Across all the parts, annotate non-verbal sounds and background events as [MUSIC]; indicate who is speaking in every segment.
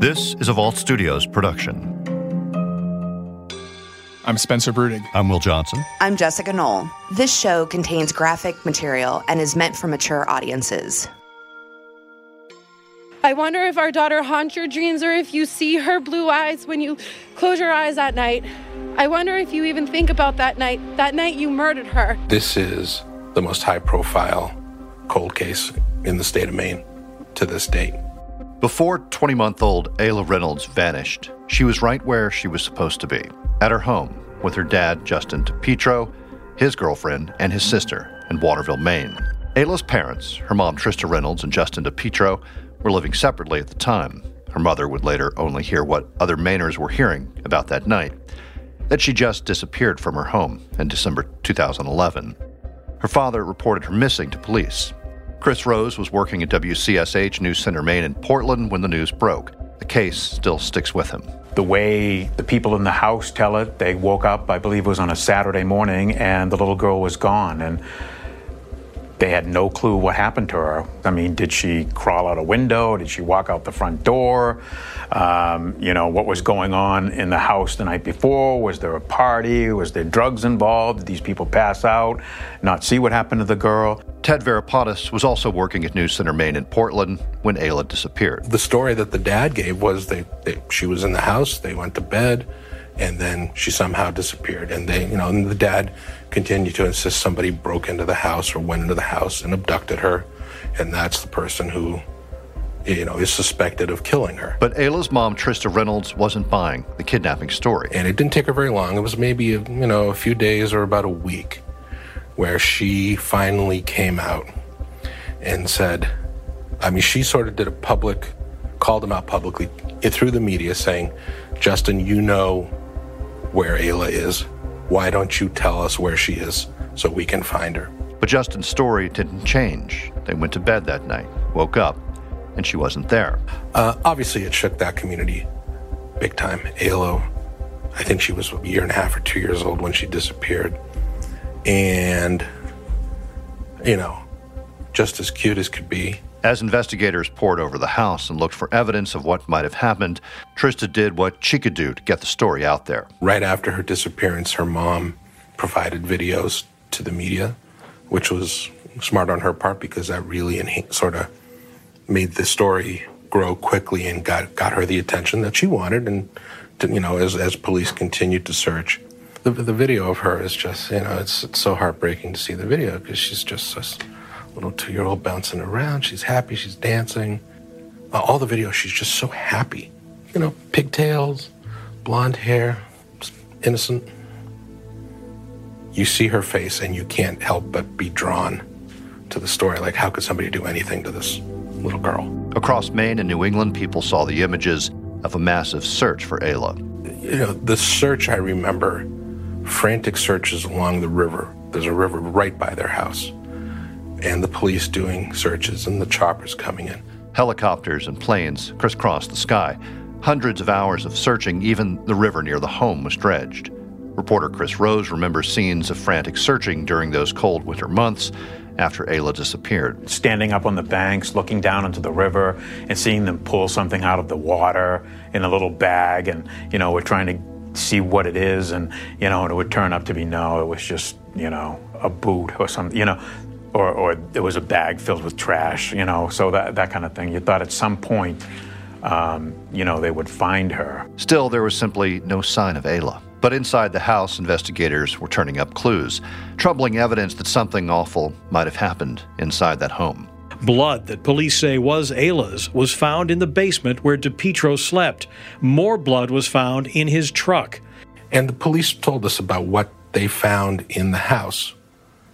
Speaker 1: This is a Vault Studios production.
Speaker 2: I'm Spencer Brudig.
Speaker 1: I'm Will Johnson.
Speaker 3: I'm Jessica Knoll. This show contains graphic material and is meant for mature audiences.
Speaker 4: I wonder if our daughter haunts your dreams or if you see her blue eyes when you close your eyes at night. I wonder if you even think about that night, that night you murdered her.
Speaker 5: This is the most high profile cold case in the state of Maine to this date.
Speaker 1: Before 20 month old Ayla Reynolds vanished, she was right where she was supposed to be at her home with her dad, Justin DiPietro, his girlfriend, and his sister in Waterville, Maine. Ayla's parents, her mom Trista Reynolds and Justin DiPietro, were living separately at the time. Her mother would later only hear what other Mainers were hearing about that night that she just disappeared from her home in December 2011. Her father reported her missing to police. Chris Rose was working at WCSH News Center Maine in Portland when the news broke. The case still sticks with him.
Speaker 6: The way the people in the house tell it, they woke up, I believe it was on a Saturday morning, and the little girl was gone. And they had no clue what happened to her. I mean, did she crawl out a window? Did she walk out the front door? Um, you know, what was going on in the house the night before? Was there a party? Was there drugs involved? Did these people pass out, not see what happened to the girl?
Speaker 1: Ted Varipatis was also working at News Center Maine in Portland when Ayla disappeared.
Speaker 5: The story that the dad gave was they, they she was in the house, they went to bed, and then she somehow disappeared. And they, you know, and the dad continued to insist somebody broke into the house or went into the house and abducted her, and that's the person who, you know, is suspected of killing her.
Speaker 1: But Ayla's mom, Trista Reynolds, wasn't buying the kidnapping story.
Speaker 5: And it didn't take her very long. It was maybe, you know, a few days or about a week where she finally came out and said, I mean, she sort of did a public, called him out publicly through the media saying, Justin, you know where Ayla is. Why don't you tell us where she is so we can find her?
Speaker 1: But Justin's story didn't change. They went to bed that night, woke up, and she wasn't there.
Speaker 5: Uh, obviously, it shook that community big time. Ayla, I think she was a year and a half or two years old when she disappeared. And, you know, just as cute as could be.
Speaker 1: As investigators pored over the house and looked for evidence of what might have happened, Trista did what she could do to get the story out there.
Speaker 5: Right after her disappearance, her mom provided videos to the media, which was smart on her part because that really sort of made the story grow quickly and got, got her the attention that she wanted. And, to, you know, as, as police continued to search, the, the video of her is just, you know, it's, it's so heartbreaking to see the video because she's just this little two year old bouncing around. She's happy, she's dancing. Uh, all the videos, she's just so happy. You know, pigtails, blonde hair, innocent. You see her face and you can't help but be drawn to the story. Like, how could somebody do anything to this little girl?
Speaker 1: Across Maine and New England, people saw the images of a massive search for Ayla.
Speaker 5: You know, the search I remember frantic searches along the river. There's a river right by their house. And the police doing searches and the choppers coming in.
Speaker 1: Helicopters and planes crisscrossed the sky. Hundreds of hours of searching, even the river near the home was dredged. Reporter Chris Rose remembers scenes of frantic searching during those cold winter months after Ayla disappeared.
Speaker 6: Standing up on the banks, looking down into the river, and seeing them pull something out of the water in a little bag, and, you know, we're trying to see what it is, and you know, and it would turn up to be no, it was just you know a boot or something, you know, or or it was a bag filled with trash, you know, so that that kind of thing. You thought at some point, um, you know, they would find her.
Speaker 1: Still, there was simply no sign of Ayla. But inside the house, investigators were turning up clues, troubling evidence that something awful might have happened inside that home.
Speaker 7: Blood that police say was Ayla's was found in the basement where DiPietro slept. More blood was found in his truck.
Speaker 5: And the police told us about what they found in the house.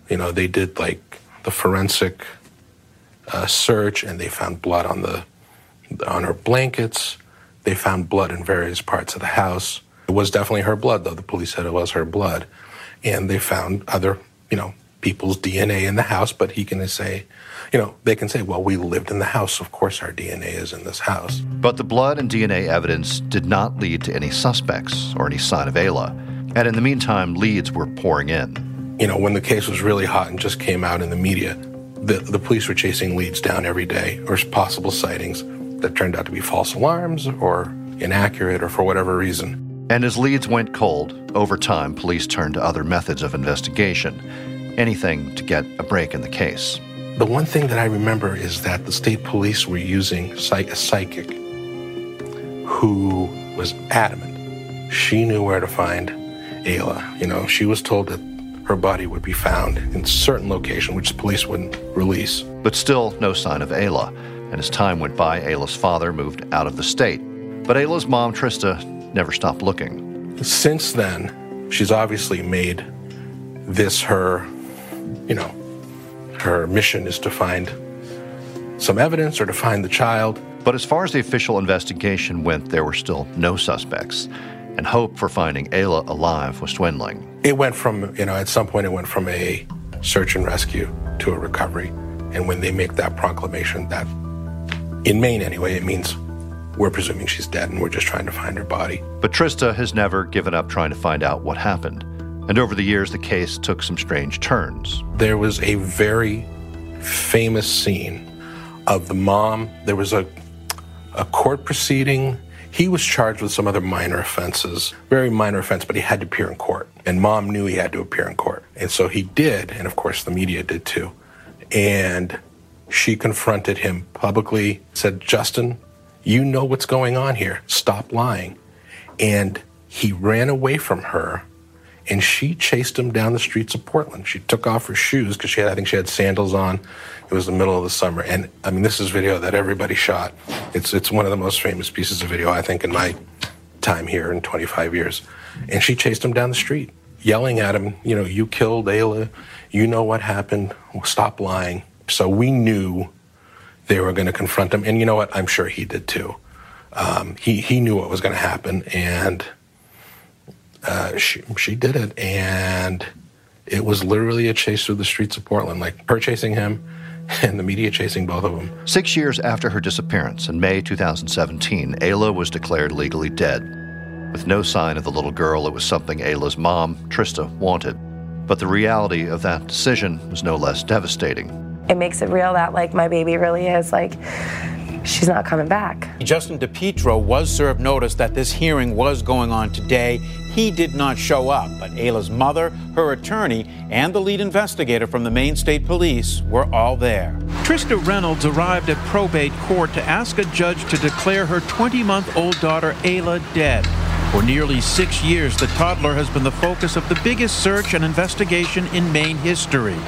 Speaker 5: You know, they did like the forensic uh, search and they found blood on the on her blankets. They found blood in various parts of the house. It was definitely her blood, though. The police said it was her blood. And they found other, you know, people's DNA in the house, but he can say, you know, they can say, well, we lived in the house. Of course, our DNA is in this house.
Speaker 1: But the blood and DNA evidence did not lead to any suspects or any sign of Ayla. And in the meantime, leads were pouring in.
Speaker 5: You know, when the case was really hot and just came out in the media, the, the police were chasing leads down every day or possible sightings. that turned out to be false alarms or inaccurate or for whatever reason.
Speaker 1: And as leads went cold, over time, police turned to other methods of investigation, anything to get a break in the case.
Speaker 5: The one thing that I remember is that the state police were using a psychic who was adamant. She knew where to find Ayla. You know, she was told that her body would be found in a certain location, which the police wouldn't release.
Speaker 1: But still, no sign of Ayla. And as time went by, Ayla's father moved out of the state. But Ayla's mom, Trista, never stopped looking.
Speaker 5: Since then, she's obviously made this her, you know, her mission is to find some evidence or to find the child.
Speaker 1: But as far as the official investigation went, there were still no suspects, and hope for finding Ayla alive was dwindling.
Speaker 5: It went from, you know, at some point it went from a search and rescue to a recovery. And when they make that proclamation, that in Maine anyway, it means we're presuming she's dead and we're just trying to find her body.
Speaker 1: But Trista has never given up trying to find out what happened. And over the years, the case took some strange turns.
Speaker 5: There was a very famous scene of the mom. There was a, a court proceeding. He was charged with some other minor offenses, very minor offense, but he had to appear in court. And mom knew he had to appear in court. And so he did. And of course, the media did too. And she confronted him publicly, said, Justin, you know what's going on here. Stop lying. And he ran away from her and she chased him down the streets of Portland. She took off her shoes because she had, I think she had sandals on. It was the middle of the summer. And I mean, this is video that everybody shot. It's, it's one of the most famous pieces of video, I think, in my time here in 25 years. And she chased him down the street, yelling at him, you know, you killed Ayla. You know what happened. Stop lying. So we knew they were going to confront him. And you know what? I'm sure he did too. Um, he, he knew what was going to happen. And uh, she, she did it. And it was literally a chase through the streets of Portland, like her chasing him [LAUGHS] and the media chasing both of them.
Speaker 1: Six years after her disappearance, in May 2017, Ayla was declared legally dead. With no sign of the little girl, it was something Ayla's mom, Trista, wanted. But the reality of that decision was no less devastating.
Speaker 2: It makes it real that, like, my baby really is, like, she's not coming back.
Speaker 6: Justin DiPietro was served notice that this hearing was going on today. He did not show up, but Ayla's mother, her attorney, and the lead investigator from the Maine State Police were all there.
Speaker 7: Trista Reynolds arrived at probate court to ask a judge to declare her 20 month old daughter Ayla dead. For nearly six years, the toddler has been the focus of the biggest search and investigation in Maine history.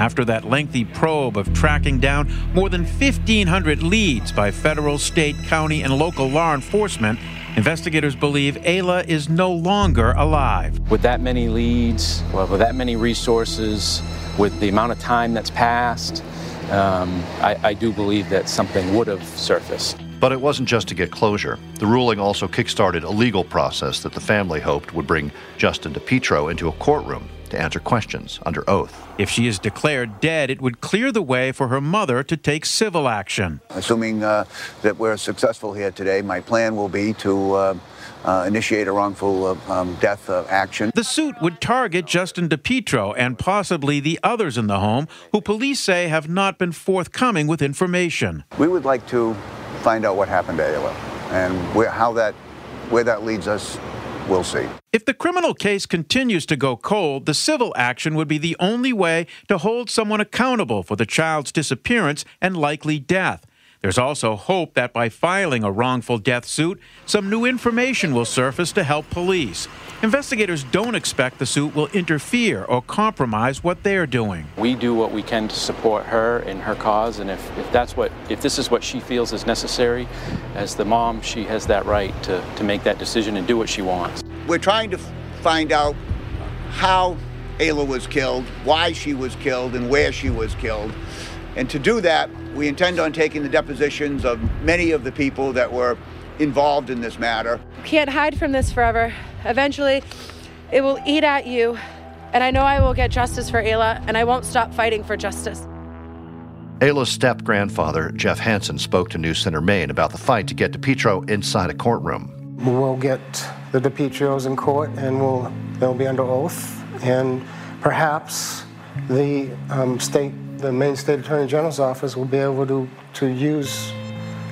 Speaker 7: After that lengthy probe of tracking down more than 1,500 leads by federal, state, county, and local law enforcement, investigators believe Ayla is no longer alive.
Speaker 8: With that many leads, well, with that many resources, with the amount of time that's passed, um, I, I do believe that something would have surfaced.
Speaker 1: But it wasn't just to get closure. The ruling also kickstarted a legal process that the family hoped would bring Justin DiPietro into a courtroom to answer questions under oath.
Speaker 7: If she is declared dead, it would clear the way for her mother to take civil action.
Speaker 9: Assuming uh, that we're successful here today, my plan will be to uh, uh, initiate a wrongful uh, um, death uh, action.
Speaker 7: The suit would target Justin DiPietro and possibly the others in the home who police say have not been forthcoming with information.
Speaker 9: We would like to find out what happened to Ayla and where, how that, where that leads us. We'll see.
Speaker 7: If the criminal case continues to go cold, the civil action would be the only way to hold someone accountable for the child's disappearance and likely death. There's also hope that by filing a wrongful death suit, some new information will surface to help police. Investigators don't expect the suit will interfere or compromise what they're doing.
Speaker 8: We do what we can to support her in her cause, and if, if that's what if this is what she feels is necessary, as the mom, she has that right to, to make that decision and do what she wants.
Speaker 9: We're trying to find out how Ayla was killed, why she was killed, and where she was killed. And to do that, we intend on taking the depositions of many of the people that were involved in this matter.
Speaker 4: Can't hide from this forever. Eventually, it will eat at you. And I know I will get justice for Ayla, and I won't stop fighting for justice.
Speaker 1: Ayla's step grandfather, Jeff Hansen, spoke to News Center Maine about the fight to get DiPietro inside a courtroom.
Speaker 10: We'll get the DiPietros in court, and we'll, they'll be under oath, and perhaps the um, state, the Maine State Attorney General's office will be able to, to use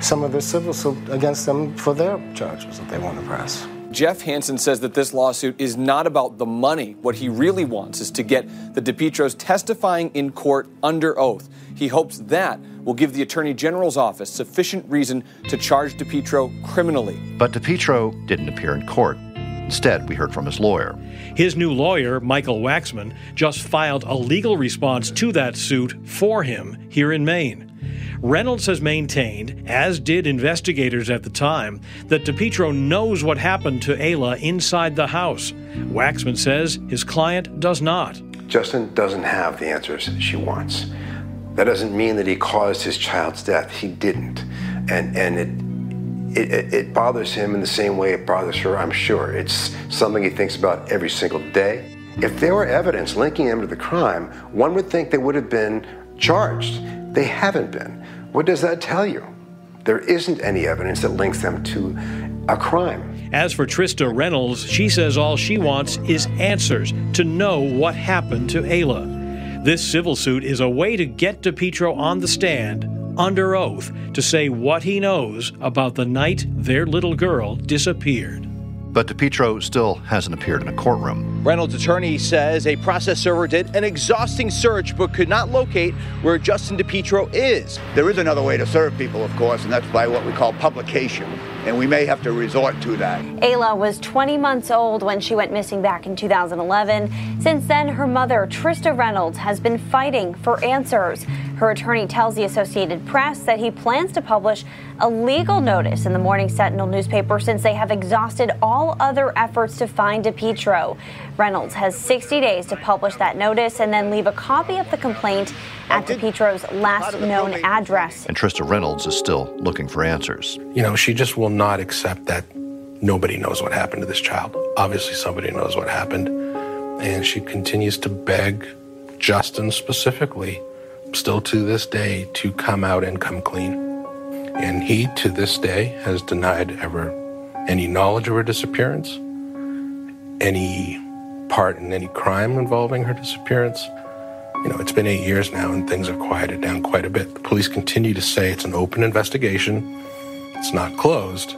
Speaker 10: some of the civil suit against them for their charges that they want to press.
Speaker 11: Jeff Hansen says that this lawsuit is not about the money. What he really wants is to get the DiPietros testifying in court under oath. He hopes that will give the Attorney General's office sufficient reason to charge DiPietro criminally.
Speaker 1: But DiPietro didn't appear in court. Instead, we heard from his lawyer.
Speaker 12: His new lawyer, Michael Waxman, just filed a legal response to that suit for him here in Maine. Reynolds has maintained, as did investigators at the time, that DiPietro knows what happened to Ayla inside the house. Waxman says his client does not.
Speaker 13: Justin doesn't have the answers she wants. That doesn't mean that he caused his child's death. He didn't. And, and it, it, it bothers him in the same way it bothers her, I'm sure. It's something he thinks about every single day. If there were evidence linking him to the crime, one would think they would have been charged. They haven't been. What does that tell you? There isn't any evidence that links them to a crime.
Speaker 12: As for Trista Reynolds, she says all she wants is answers to know what happened to Ayla. This civil suit is a way to get DiPietro on the stand under oath to say what he knows about the night their little girl disappeared.
Speaker 1: But DiPietro still hasn't appeared in a courtroom.
Speaker 14: Reynolds' attorney says a process server did an exhausting search but could not locate where Justin DiPietro is.
Speaker 9: There is another way to serve people, of course, and that's by what we call publication. And we may have to resort to that.
Speaker 15: Ayla was 20 months old when she went missing back in 2011. Since then, her mother, Trista Reynolds, has been fighting for answers. Her attorney tells the Associated Press that he plans to publish a legal notice in the Morning Sentinel newspaper since they have exhausted all other efforts to find DiPietro. Reynolds has 60 days to publish that notice and then leave a copy of the complaint at DiPietro's last known address.
Speaker 1: And Trista Reynolds is still looking for answers.
Speaker 5: You know, she just will not accept that nobody knows what happened to this child. Obviously, somebody knows what happened. And she continues to beg Justin specifically, still to this day, to come out and come clean. And he, to this day, has denied ever any knowledge of her disappearance, any part in any crime involving her disappearance. You know, it's been eight years now and things have quieted down quite a bit. The police continue to say it's an open investigation, it's not closed.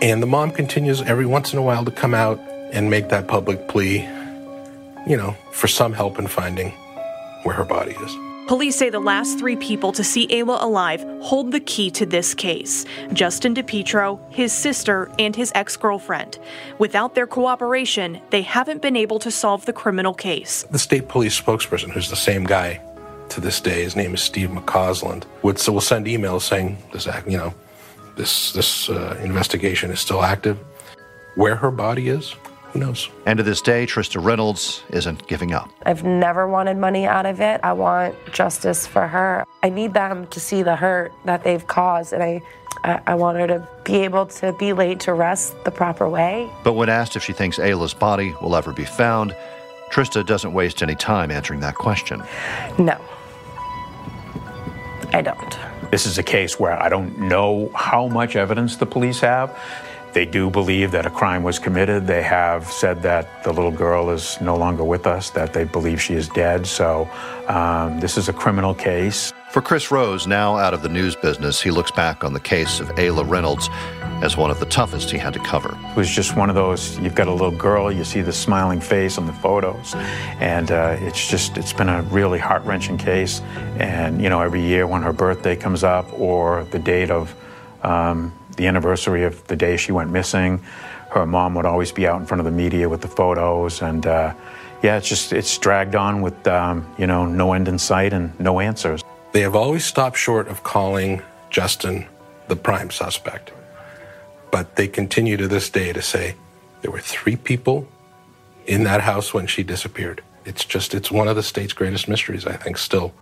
Speaker 5: And the mom continues every once in a while to come out and make that public plea, you know, for some help in finding where her body is.
Speaker 16: Police say the last three people to see Ayla alive hold the key to this case Justin DiPietro, his sister, and his ex girlfriend. Without their cooperation, they haven't been able to solve the criminal case.
Speaker 5: The state police spokesperson, who's the same guy to this day, his name is Steve McCausland, would so will send emails saying this, you know, this this uh, investigation is still active. Where her body is, who knows?
Speaker 1: And to this day, Trista Reynolds isn't giving up.
Speaker 2: I've never wanted money out of it. I want justice for her. I need them to see the hurt that they've caused, and I, I, I want her to be able to be laid to rest the proper way.
Speaker 1: But when asked if she thinks Ayla's body will ever be found, Trista doesn't waste any time answering that question.
Speaker 2: No, I don't.
Speaker 6: This is a case where I don't know how much evidence the police have. They do believe that a crime was committed. They have said that the little girl is no longer with us, that they believe she is dead. So um, this is a criminal case.
Speaker 1: For Chris Rose, now out of the news business, he looks back on the case of Ayla Reynolds as one of the toughest he had to cover.
Speaker 6: It was just one of those, you've got a little girl, you see the smiling face on the photos, and uh, it's just, it's been a really heart-wrenching case. And, you know, every year when her birthday comes up or the date of um, the anniversary of the day she went missing, her mom would always be out in front of the media with the photos, and uh, yeah, it's just, it's dragged on with, um, you know, no end in sight and no answers.
Speaker 5: They have always stopped short of calling Justin the prime suspect. But they continue to this day to say there were three people in that house when she disappeared. It's just it's one of the state's greatest mysteries, I think, still.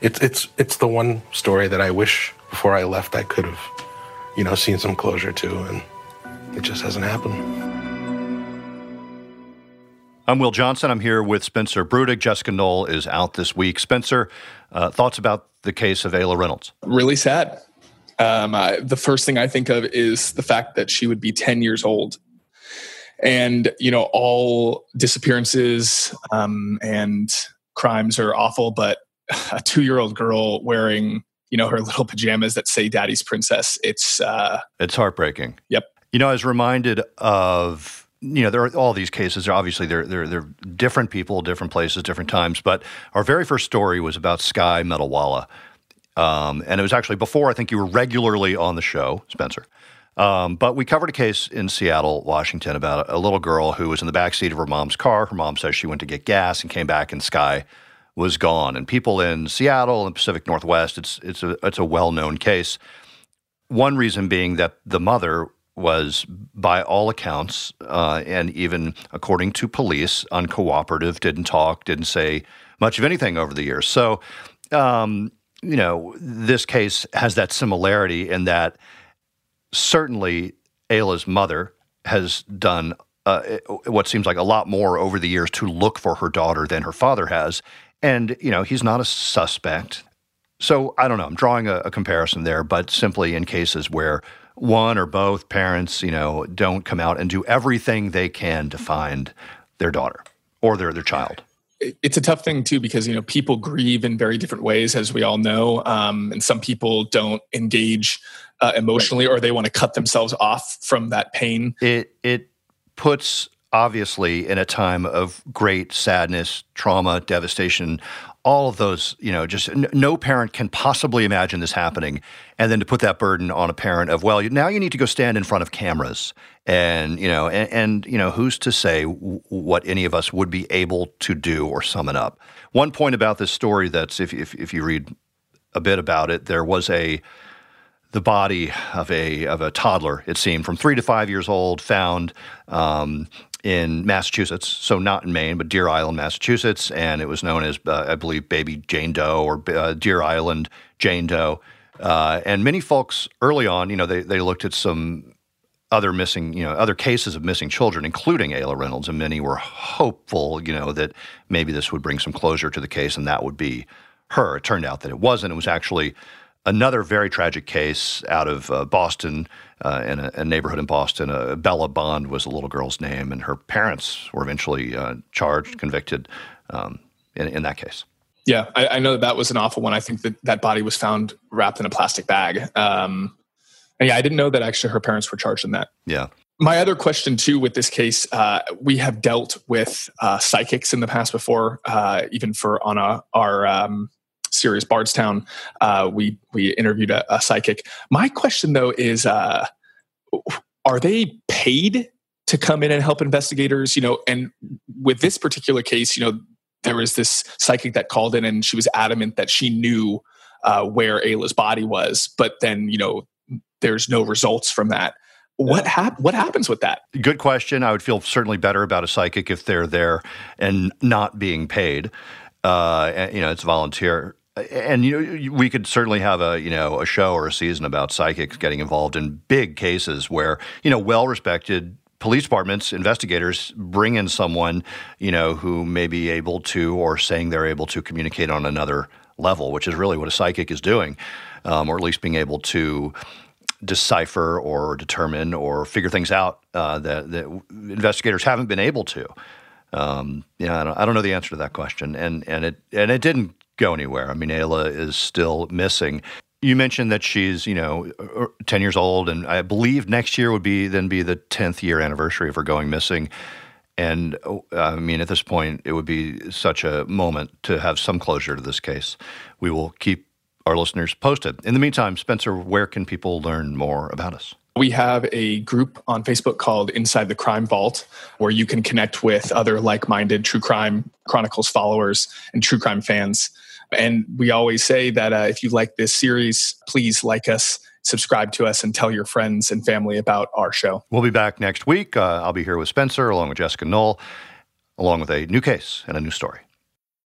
Speaker 5: It's it's it's the one story that I wish before I left I could have, you know, seen some closure to, and it just hasn't happened.
Speaker 1: I'm Will Johnson. I'm here with Spencer Brudig. Jessica Knoll is out this week. Spencer, uh, thoughts about the case of Ayla Reynolds?
Speaker 17: Really sad. Um, I, the first thing I think of is the fact that she would be 10 years old. And, you know, all disappearances um, and crimes are awful, but a two year old girl wearing, you know, her little pajamas that say "Daddy's Princess." It's uh,
Speaker 1: it's heartbreaking.
Speaker 17: Yep.
Speaker 1: You know, I was reminded of you know, there are all these cases. Obviously, they're they're they're different people, different places, different times. But our very first story was about Sky Metalwala, um, and it was actually before I think you were regularly on the show, Spencer. Um, but we covered a case in Seattle, Washington, about a, a little girl who was in the back seat of her mom's car. Her mom says she went to get gas and came back, and Sky was gone. And people in Seattle and Pacific Northwest, it's it's a it's a well known case. One reason being that the mother was, by all accounts, uh, and even according to police, uncooperative, didn't talk, didn't say much of anything over the years. So, um, you know, this case has that similarity in that certainly Ayla's mother has done uh, what seems like a lot more over the years to look for her daughter than her father has. And, you know, he's not a suspect. So I don't know. I'm drawing a, a comparison there, but simply in cases where one or both parents, you know, don't come out and do everything they can to find their daughter or their their child.
Speaker 17: It's a tough thing too because you know people grieve in very different ways, as we all know, um, and some people don't engage uh, emotionally, or they want to cut themselves off from that pain.
Speaker 1: It it puts obviously in a time of great sadness, trauma, devastation all of those, you know, just n- no parent can possibly imagine this happening. And then to put that burden on a parent of, well, now you need to go stand in front of cameras. And, you know, and, and you know, who's to say w- what any of us would be able to do or summon up? One point about this story that's, if, if, if you read a bit about it, there was a, the body of a of a toddler, it seemed, from three to five years old, found um, in Massachusetts, so not in Maine, but Deer Island, Massachusetts, and it was known as, uh, I believe, Baby Jane Doe or uh, Deer Island Jane Doe. Uh, and many folks early on, you know, they, they looked at some other missing, you know, other cases of missing children, including Ayla Reynolds, and many were hopeful, you know, that maybe this would bring some closure to the case and that would be her. It turned out that it wasn't. It was actually another very tragic case out of uh, Boston, uh, in a, a, neighborhood in Boston. Uh, Bella Bond was a little girl's name, and her parents were eventually uh, charged, convicted um, in, in, that case.
Speaker 17: Yeah, I, I, know that that was an awful one. I think that that body was found wrapped in a plastic bag. Um, and yeah, I didn't know that actually her parents were charged in that.
Speaker 1: Yeah.
Speaker 17: My other question too with this case, uh, we have dealt with uh, psychics in the past before, even for on a, our um, series Bardstown, uh, we we interviewed a, a, psychic. My question though is, uh, are they paid to come in and help investigators? You know, and with this particular case, you know, there was this psychic that called in and she was adamant that she knew uh, where Ayla's body was, but then you know, there's no results from that. What hap- What happens with that?
Speaker 1: Good question. I would feel certainly better about a psychic if they're there and not being paid. Uh, and, you know, it's volunteer and you know, we could certainly have a you know a show or a season about psychics getting involved in big cases where you know well respected police departments investigators bring in someone you know who may be able to or saying they're able to communicate on another level which is really what a psychic is doing um, or at least being able to decipher or determine or figure things out uh, that, that investigators haven't been able to. Um, yeah, I don't, I don't, know the answer to that question, and and it and it didn't go anywhere. I mean, Ayla is still missing. You mentioned that she's, you know, uh, 10 years old, and I believe next year would be then be the 10th year anniversary of her going missing. And uh, I mean, at this point, it would be such a moment to have some closure to this case. We will keep our listeners posted. In the meantime, Spencer, where can people learn more about us?
Speaker 17: We have a group on Facebook called Inside the Crime Vault, where you can connect with other like minded True Crime Chronicles followers and true crime fans. And we always say that uh, if you like this series, please like us, subscribe to us, and tell your friends and family about our show.
Speaker 1: We'll be back next week. Uh, I'll be here with Spencer, along with Jessica Knoll, along with a new case and a new story.